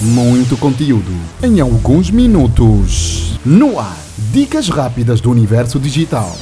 Muito conteúdo em alguns minutos. No ar, dicas rápidas do universo digital.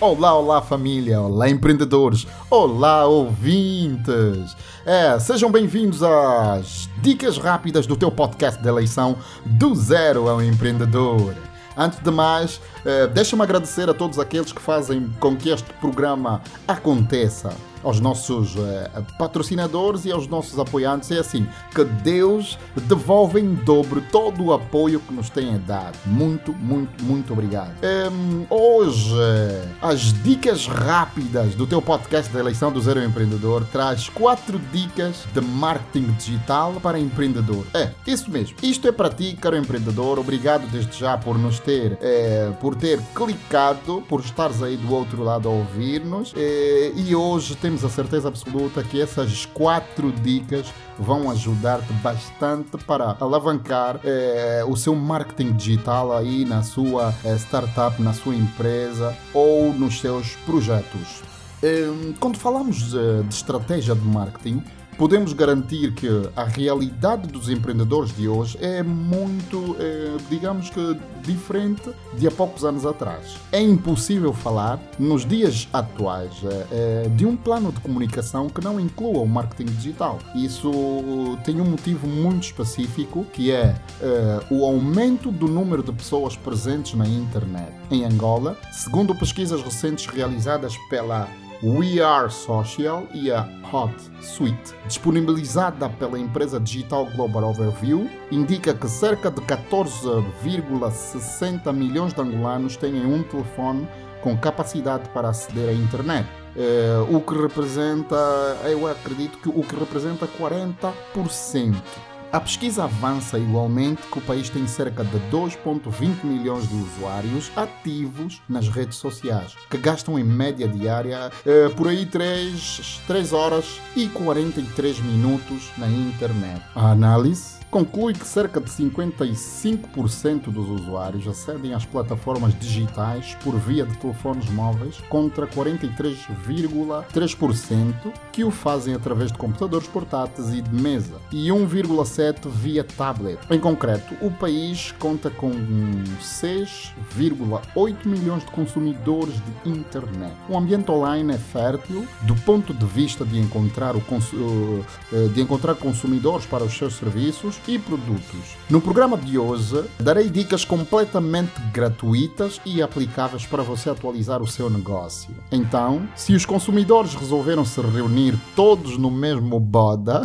Olá, olá família, olá empreendedores, olá ouvintes. É, sejam bem-vindos às dicas rápidas do teu podcast de eleição do zero ao empreendedor. Antes de mais, eh, deixa-me agradecer a todos aqueles que fazem com que este programa aconteça aos nossos uh, patrocinadores e aos nossos apoiantes. É assim, que Deus devolva em dobro todo o apoio que nos tem dado. Muito, muito, muito obrigado. Um, hoje, as dicas rápidas do teu podcast da eleição do Zero Empreendedor traz quatro dicas de marketing digital para empreendedor. É, isso mesmo. Isto é para ti, caro empreendedor. Obrigado desde já por nos ter, é, por ter clicado, por estares aí do outro lado a ouvir-nos. É, e hoje temos temos a certeza absoluta que essas quatro dicas vão ajudar-te bastante para alavancar eh, o seu marketing digital aí na sua eh, startup, na sua empresa ou nos seus projetos. Eh, quando falamos de estratégia de marketing, podemos garantir que a realidade dos empreendedores de hoje é muito, é, digamos que, diferente de há poucos anos atrás. É impossível falar, nos dias atuais, é, de um plano de comunicação que não inclua o marketing digital. Isso tem um motivo muito específico, que é, é o aumento do número de pessoas presentes na internet. Em Angola, segundo pesquisas recentes realizadas pela We Are Social e a Hot Suite, disponibilizada pela empresa digital Global Overview, indica que cerca de 14,60 milhões de angolanos têm um telefone com capacidade para aceder à internet. Uh, o que representa, eu acredito que o que representa 40% a pesquisa avança igualmente que o país tem cerca de 2,20 milhões de usuários ativos nas redes sociais, que gastam em média diária eh, por aí 3, 3 horas e 43 minutos na internet. A análise conclui que cerca de 55% dos usuários acedem às plataformas digitais por via de telefones móveis, contra 43,3% que o fazem através de computadores portáteis e de mesa, e 1,7% via tablet. Em concreto, o país conta com 6,8 milhões de consumidores de internet. O ambiente online é fértil do ponto de vista de encontrar, o eh, de encontrar consumidores para os seus serviços e produtos. No programa de hoje, darei dicas completamente gratuitas e aplicáveis para você atualizar o seu negócio. Então, se os consumidores resolveram se reunir todos no mesmo boda,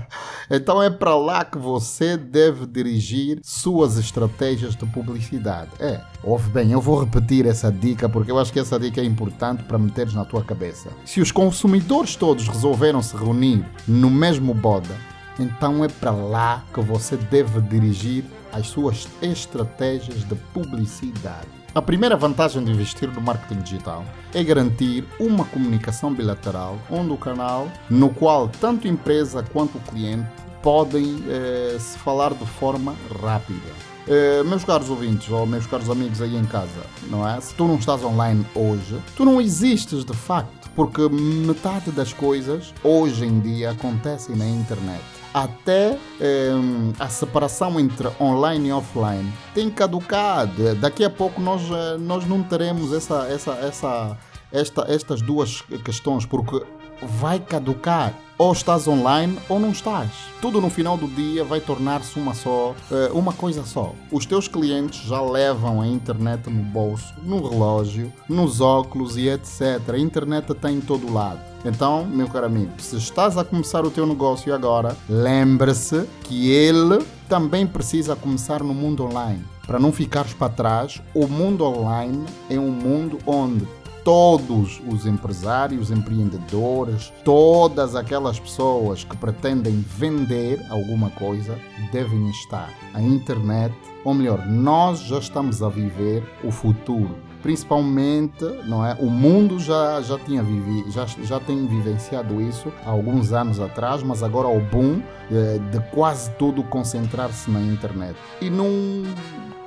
então é para lá que você deve dirigir suas estratégias de publicidade. É, ouve bem, eu vou repetir essa dica porque eu acho que essa dica é importante para meteres na tua cabeça. Se os consumidores todos resolveram se reunir no mesmo boda, então é para lá que você deve dirigir as suas estratégias de publicidade. A primeira vantagem de investir no marketing digital é garantir uma comunicação bilateral, onde o canal no qual tanto a empresa quanto o cliente podem eh, se falar de forma rápida. Eh, meus caros ouvintes ou meus caros amigos aí em casa, não é? Se tu não estás online hoje, tu não existes de facto, porque metade das coisas hoje em dia acontecem na internet até um, a separação entre online e offline tem caducado. Daqui a pouco nós, eh, nós não teremos essa, essa, essa, esta, estas duas questões, porque vai caducar. Ou estás online ou não estás. Tudo no final do dia vai tornar-se uma só, eh, uma coisa só. Os teus clientes já levam a internet no bolso, no relógio, nos óculos e etc. A internet está em todo lado. Então, meu caro amigo, se estás a começar o teu negócio agora, lembre-se que ele também precisa começar no mundo online. Para não ficares para trás, o mundo online é um mundo onde todos os empresários, empreendedores, todas aquelas pessoas que pretendem vender alguma coisa devem estar. A internet, ou melhor, nós já estamos a viver o futuro principalmente, não é? O mundo já já tinha vivido, já já tem vivenciado isso há alguns anos atrás, mas agora o boom eh, de quase tudo concentrar-se na internet. E não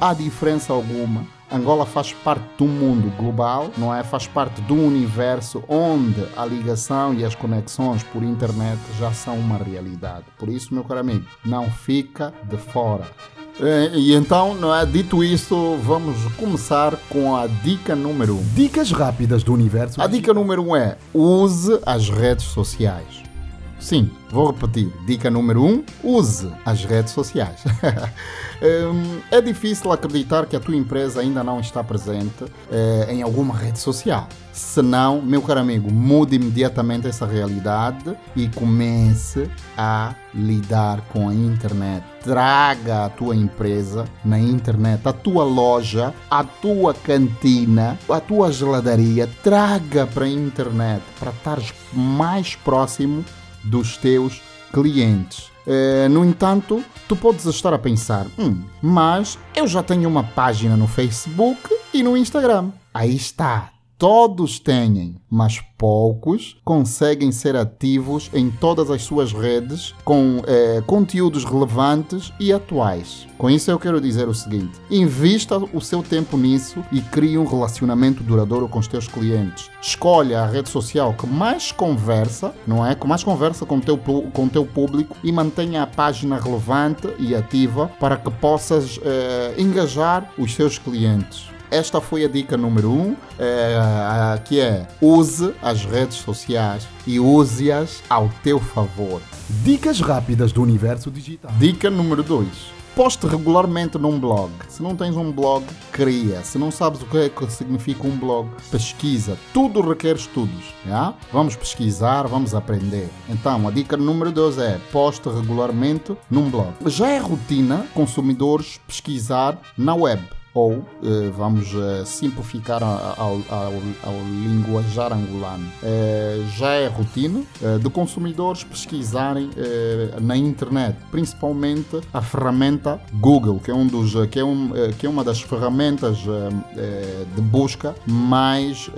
há diferença alguma Angola faz parte do mundo global, não é? Faz parte do universo onde a ligação e as conexões por internet já são uma realidade. Por isso, meu caro amigo, não fica de fora. E então, não é? dito isso, vamos começar com a dica número 1. Um. Dicas rápidas do universo. A dica número 1 um é use as redes sociais. Sim, vou repetir. Dica número 1: um, use as redes sociais. Hum, é difícil acreditar que a tua empresa ainda não está presente eh, em alguma rede social. Se não, meu caro amigo, mude imediatamente essa realidade e comece a lidar com a internet. Traga a tua empresa na internet, a tua loja, a tua cantina, a tua geladaria. Traga para a internet para estar mais próximo dos teus clientes. Uh, no entanto, tu podes estar a pensar: hum, mas eu já tenho uma página no Facebook e no Instagram. Aí está, todos têm, mas poucos conseguem ser ativos em todas as suas redes com eh, conteúdos relevantes e atuais. Com isso, eu quero dizer o seguinte: invista o seu tempo nisso e crie um relacionamento duradouro com os teus clientes. Escolha a rede social que mais conversa, não é? Que mais conversa com o teu, com teu público e mantenha a página relevante e ativa para que possas eh, engajar os seus clientes. Esta foi a dica número 1, um, é, que é use as redes sociais e use-as ao teu favor. Dicas rápidas do universo digital. Dica número 2 poste regularmente num blog. Se não tens um blog, cria. Se não sabes o que é que significa um blog, pesquisa. Tudo requer estudos. Já? Vamos pesquisar, vamos aprender. Então, a dica número 2 é poste regularmente num blog. Já é rotina consumidores pesquisar na web ou eh, vamos eh, simplificar ao, ao, ao, linguajar angolano. Eh, já é rotina de consumidores pesquisarem na internet, principalmente a ferramenta Google, que é, um dos, que é, um, que é uma das ferramentas de busca mais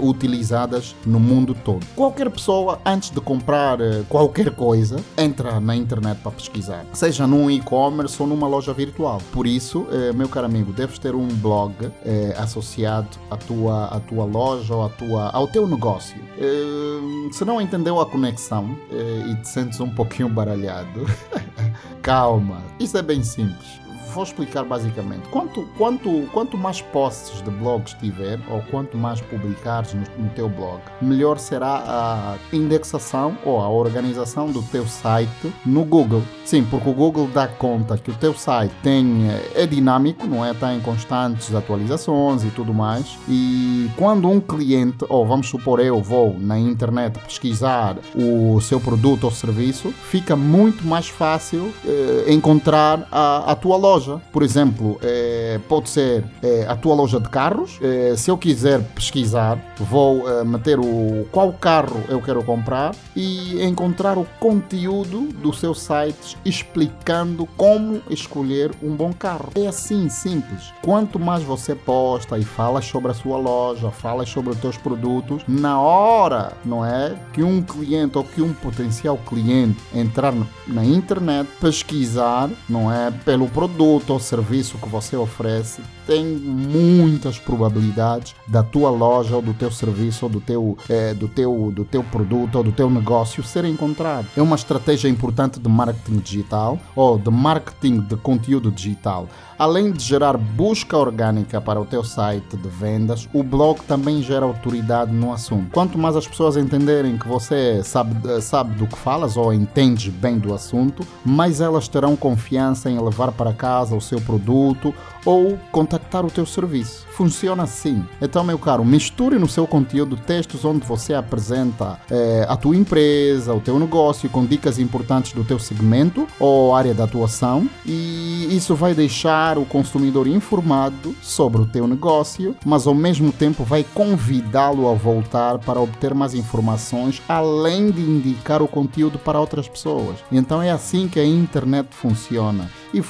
utilizadas no mundo todo. Qualquer pessoa, antes de comprar qualquer coisa, entra na internet para pesquisar, seja num e-commerce ou numa loja virtual. Por isso, meu caro amigo, deves ter um blog eh, associado à tua, à tua loja ou à tua, ao teu negócio. Eh, se não entendeu a conexão eh, e te sentes um pouquinho baralhado, calma, isso é bem simples vou explicar basicamente. Quanto, quanto, quanto mais posts de blogs tiver, ou quanto mais publicares no, no teu blog, melhor será a indexação ou a organização do teu site no Google. Sim, porque o Google dá conta que o teu site tem, é dinâmico, não é? Está em constantes atualizações e tudo mais. E quando um cliente, ou vamos supor eu vou na internet pesquisar o seu produto ou serviço, fica muito mais fácil eh, encontrar a, a tua loja loja. Por exemplo, é, pode ser é, a tua loja de carros. É, se eu quiser pesquisar, vou meter o qual carro eu quero comprar e encontrar o conteúdo do seu site explicando como escolher um bom carro. É assim simples. Quanto mais você posta e fala sobre a sua loja, fala sobre os teus produtos, na hora, não é, que um cliente ou que um potencial cliente entrar na internet, pesquisar, não é, pelo produto produto ou serviço que você oferece tem muitas probabilidades da tua loja ou do teu serviço ou do teu, é, do teu, do teu produto ou do teu negócio ser encontrado. É uma estratégia importante de marketing digital ou de marketing de conteúdo digital. Além de gerar busca orgânica para o teu site de vendas, o blog também gera autoridade no assunto. Quanto mais as pessoas entenderem que você sabe, sabe do que falas ou entende bem do assunto, mais elas terão confiança em levar para casa o seu produto ou contactar o teu serviço. Funciona assim. Então, meu caro, misture no seu conteúdo textos onde você apresenta eh, a tua empresa, o teu negócio com dicas importantes do teu segmento ou área de atuação e isso vai deixar o consumidor informado sobre o teu negócio, mas ao mesmo tempo vai convidá-lo a voltar para obter mais informações, além de indicar o conteúdo para outras pessoas. Então é assim que a internet funciona e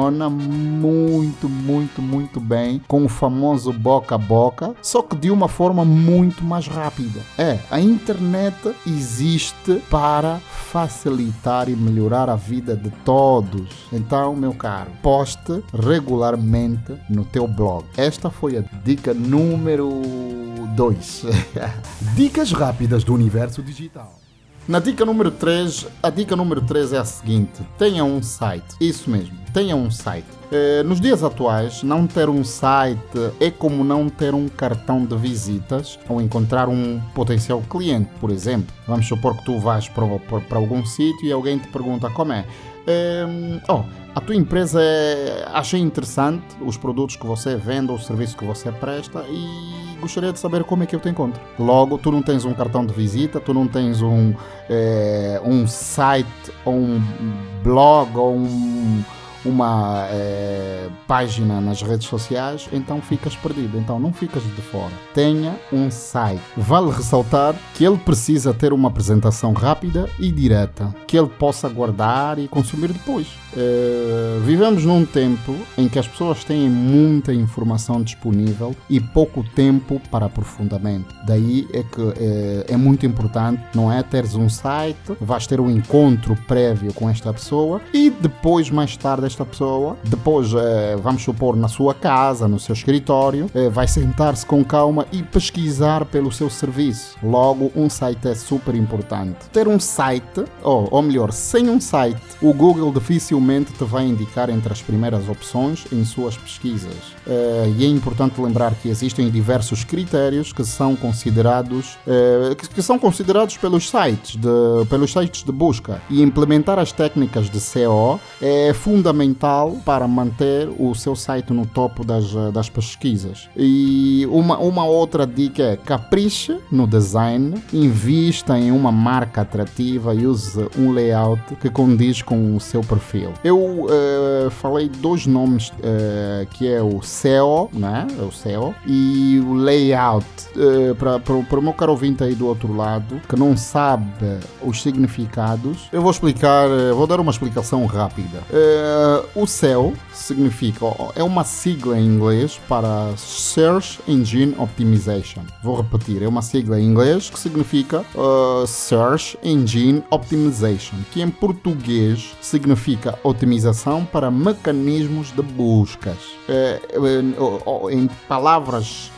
funciona muito, muito, muito bem com o famoso boca a boca, só que de uma forma muito mais rápida. É, a internet existe para facilitar e melhorar a vida de todos. Então, meu caro, poste regularmente no teu blog. Esta foi a dica número 2. Dicas rápidas do universo digital. Na dica número 3, a dica número 3 é a seguinte: tenha um site. Isso mesmo, tenha um site. Eh, nos dias atuais, não ter um site é como não ter um cartão de visitas ou encontrar um potencial cliente, por exemplo. Vamos supor que tu vais para, algum sítio e alguém te pergunta como é. Eh, oh, a tua empresa é, achei interessante os produtos que você vende ou o serviço que você presta e gostaria de saber como é que eu te encontro. Logo, tu não tens um cartão de visita, tu não tens um, é, um site ou um blog ou um uma é, página nas redes sociais, então ficas perdido. Então não ficas de fora. Tenha um site. Vale ressaltar que ele precisa ter uma apresentação rápida e direta, que ele possa guardar e consumir depois. É, vivemos num tempo em que as pessoas têm muita informação disponível e pouco tempo para aprofundamento. Daí é que é, é muito importante, não é? Teres um site, vais ter um encontro prévio com esta pessoa e depois, mais tarde, esta pessoa, depois, eh, vamos supor, na sua casa, no seu escritório, eh, vai sentar-se com calma e pesquisar pelo seu serviço. Logo, um site é super importante. Ter um site, ou, ou melhor, sem um site, o Google dificilmente te vai indicar entre as primeiras opções em suas pesquisas. Eh, e é importante lembrar que existem diversos critérios que são considerados, que são considerados pelos sites de, pelos sites de busca e implementar as técnicas de SEO é fundamental fundamental para manter o seu site no topo das, das pesquisas. E uma, uma outra dica é capriche no design, invista em uma marca atrativa e use um layout que condiz com o seu perfil. Eu uh, falei dois nomes uh, que é o SEO, né? o SEO e o layout. Uh, para o meu caro ouvinte aí do outro lado que não sabe os significados, eu vou explicar, vou dar uma explicação rápida. Uh, o SEO significa, é uma sigla em inglês para Search Engine Optimization. Vou repetir, é uma sigla em inglês que significa uh, Search Engine Optimization, que em português significa otimização para mecanismos de buscas. Uh, em palavras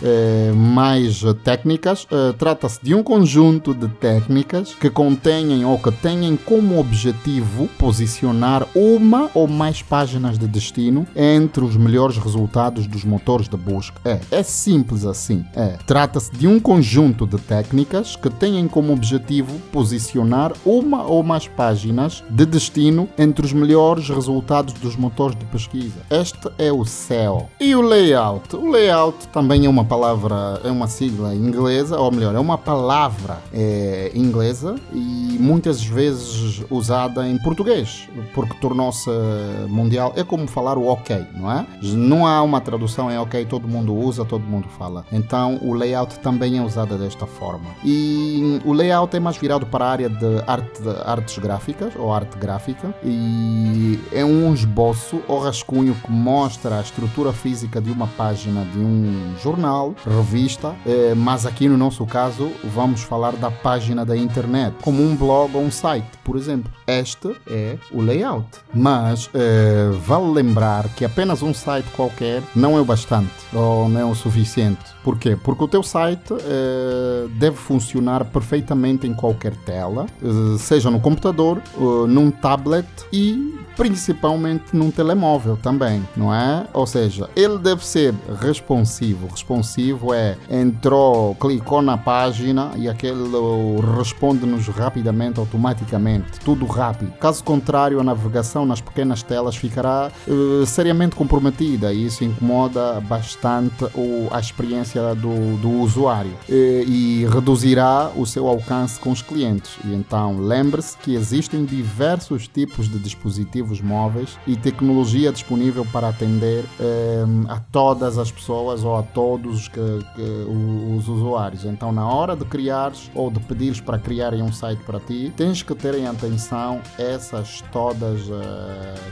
mais técnicas, trata-se de um conjunto de técnicas que contêm ou que têm como objetivo posicionar uma ou mais páginas de destino entre os melhores resultados dos motores de busca. É, é simples assim. É. Trata-se de um conjunto de técnicas que têm como objetivo posicionar uma ou mais páginas de destino entre os melhores resultados dos motores de pesquisa. Este é o SEO. E o layout? O layout também é uma palavra, é uma sigla inglesa, ou melhor, é uma palavra é, inglesa e muitas vezes usada em português, porque tornou-se mundial é como falar o ok, não é? Não há uma tradução em ok, todo mundo usa, todo mundo fala. Então o layout também é usado desta forma. E o layout é mais virado para a área de, arte, artes gráficas ou arte gráfica e é um esboço ou rascunho que mostra a estrutura física de uma página de um jornal, revista, eh, mas aqui no nosso caso vamos falar da página da internet, como um blog ou um site, por exemplo. Este é o layout. Mas eh, eh, vale lembrar que apenas um site qualquer não é o bastante ou não é o suficiente. Por quê? Porque o teu site uh, deve funcionar perfeitamente em qualquer tela, uh, seja no computador, num tablet e principalmente num telemóvel também, não é? Ou seja, ele deve ser responsivo. Responsivo é entrou, clicou na página e aquele responde-nos rapidamente, automaticamente, tudo rápido. Caso contrário, a navegação nas pequenas telas ficará uh, seriamente comprometida e isso incomoda bastante o, a experiência do, do usuário e, e reduzirá o seu alcance com os clientes. E então lembre-se que existem diversos tipos de dispositivos dispositivos móveis e tecnologia disponível para atender eh, a todas as pessoas ou a todos que, que, os usuários. Então, na hora de criares ou de pedires para criarem um site para ti, tens que ter em atenção essas todas uh,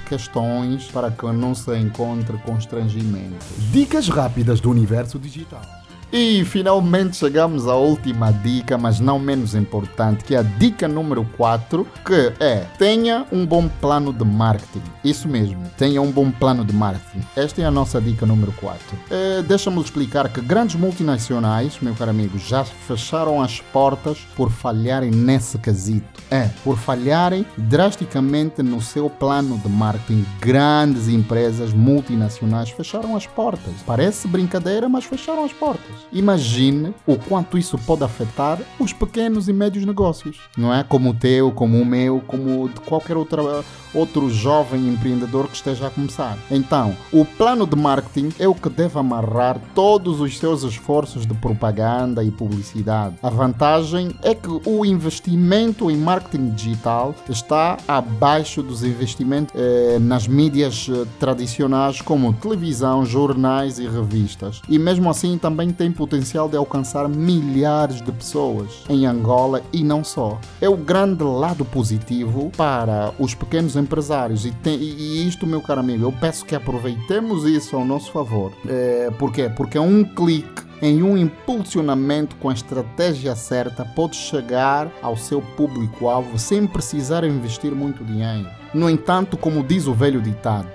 questões para que não se encontre constrangimento. Dicas rápidas do universo digital. E finalmente chegamos à última dica, mas não menos importante, que é a dica número 4, que é tenha um bom plano de marketing. Isso mesmo, tenha um bom plano de marketing. Esta é a nossa dica número 4. É, Deixa-me explicar que grandes multinacionais, meu caro amigo, já fecharam as portas por falharem nesse quesito. É, por falharem drasticamente no seu plano de marketing. Grandes empresas multinacionais fecharam as portas. Parece brincadeira, mas fecharam as portas. Imagine o quanto isso pode afetar os pequenos e médios negócios, não é? Como o teu, como o meu, como de qualquer outra, outro jovem empreendedor que esteja a começar. Então, o plano de marketing é o que deve amarrar todos os seus esforços de propaganda e publicidade. A vantagem é que o investimento em marketing digital está abaixo dos investimentos eh, nas mídias eh, tradicionais como televisão, jornais e revistas. E mesmo assim também tem potencial de alcançar milhares de pessoas em Angola e não só. É o grande lado positivo para os pequenos empresários e, tem, e isto, meu caro amigo, eu peço que aproveitemos isso ao nosso favor. É, por quê? Porque um clique em um impulsionamento com a estratégia certa, pode chegar ao seu público-alvo sem precisar investir muito dinheiro. No entanto, como diz o velho ditado,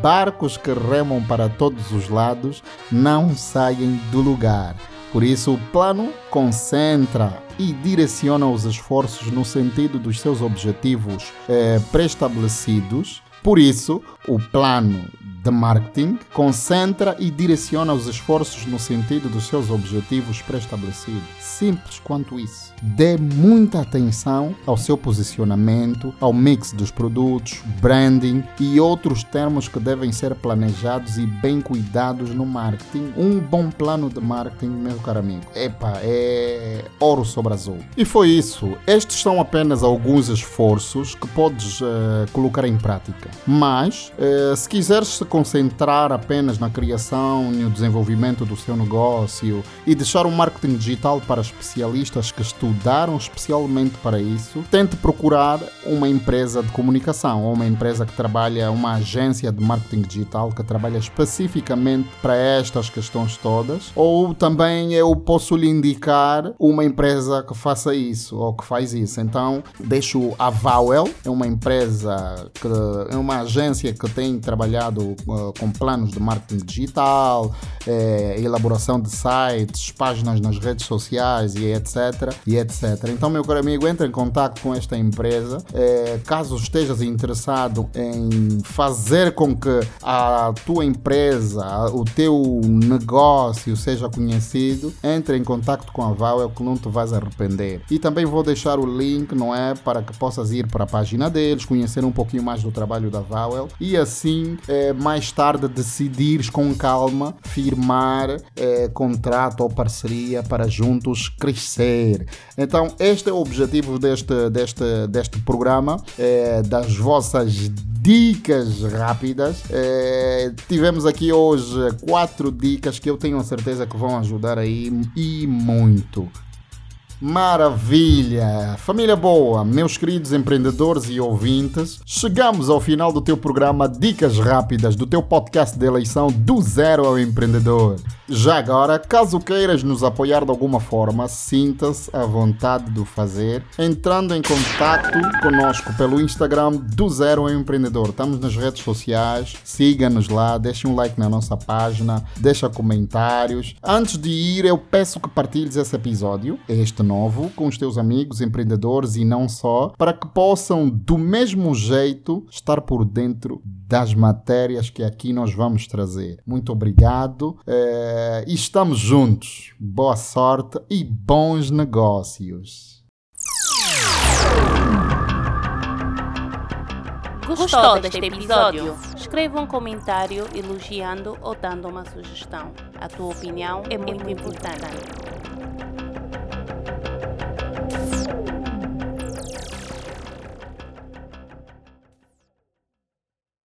barcos que remam para todos os lados não saem do lugar. Por isso, o plano concentra e direciona os esforços no sentido dos seus objetivos eh, pré-estabelecidos. Por isso, o plano de marketing concentra e direciona os esforços no sentido dos seus objetivos pré-estabelecidos. Simples quanto isso. Dê muita atenção ao seu posicionamento, ao mix dos produtos, branding e outros termos que devem ser planejados e bem cuidados no marketing. Um bom plano de marketing, meu caro amigo, epa, é ouro sobre azul. E foi isso. Estes são apenas alguns esforços que podes uh, colocar em prática. Mas, uh, se quiseres se concentrar apenas na criação e no desenvolvimento do seu negócio e deixar o marketing digital para especialistas que estudaram especialmente para isso, tente procurar uma empresa de comunicação ou uma empresa que trabalha, uma agência de marketing digital que trabalha especificamente para estas questões todas. Ou também eu posso lhe indicar uma empresa que faça isso ou que faz isso. Então, deixo a Vowel, é uma empresa, que, é uma agência que tem trabalhado uh, com planos de marketing digital, eh, elaboração de sites, páginas nas redes sociais e etc. E etc. Então, meu caro amigo, entre em contato com esta empresa. Eh, caso estejas interessado em fazer com que a tua empresa, o teu negócio seja conhecido, entre em contato com a Vowel que não te vais arrepender. E também vou deixar o link, não é, para que possas ir para a página deles, conhecer um pouquinho mais do trabalho da Vowel e assim eh, mais tarde decidires com calma firmar eh, contrato ou parceria para juntos crescer. Então, este é o objetivo deste, deste, deste programa, eh, das vossas dicas rápidas. Eh, tivemos aqui hoje quatro dicas que eu tenho certeza que vão ajudar aí e muito. Maravilha! Família boa, meus queridos empreendedores e ouvintes, chegamos ao final do teu programa Dicas Rápidas do teu podcast de eleição do Zero ao Empreendedor. Já agora, caso queiras nos apoiar de alguma forma, sinta-se à vontade de fazer, entrando em contato conosco pelo Instagram do Zero ao Empreendedor. Estamos nas redes sociais, siga-nos lá, deixe um like na nossa página, deixa comentários. Antes de ir, eu peço que partilhes esse episódio, este novo, com os teus amigos empreendedores e não só, para que possam, do mesmo jeito, estar por dentro das matérias que aqui nós vamos trazer. Muito obrigado. É, e estamos juntos. Boa sorte e bons negócios. Gostou deste episódio? Escreva um comentário elogiando ou dando uma sugestão. A tua opinião é muito importante.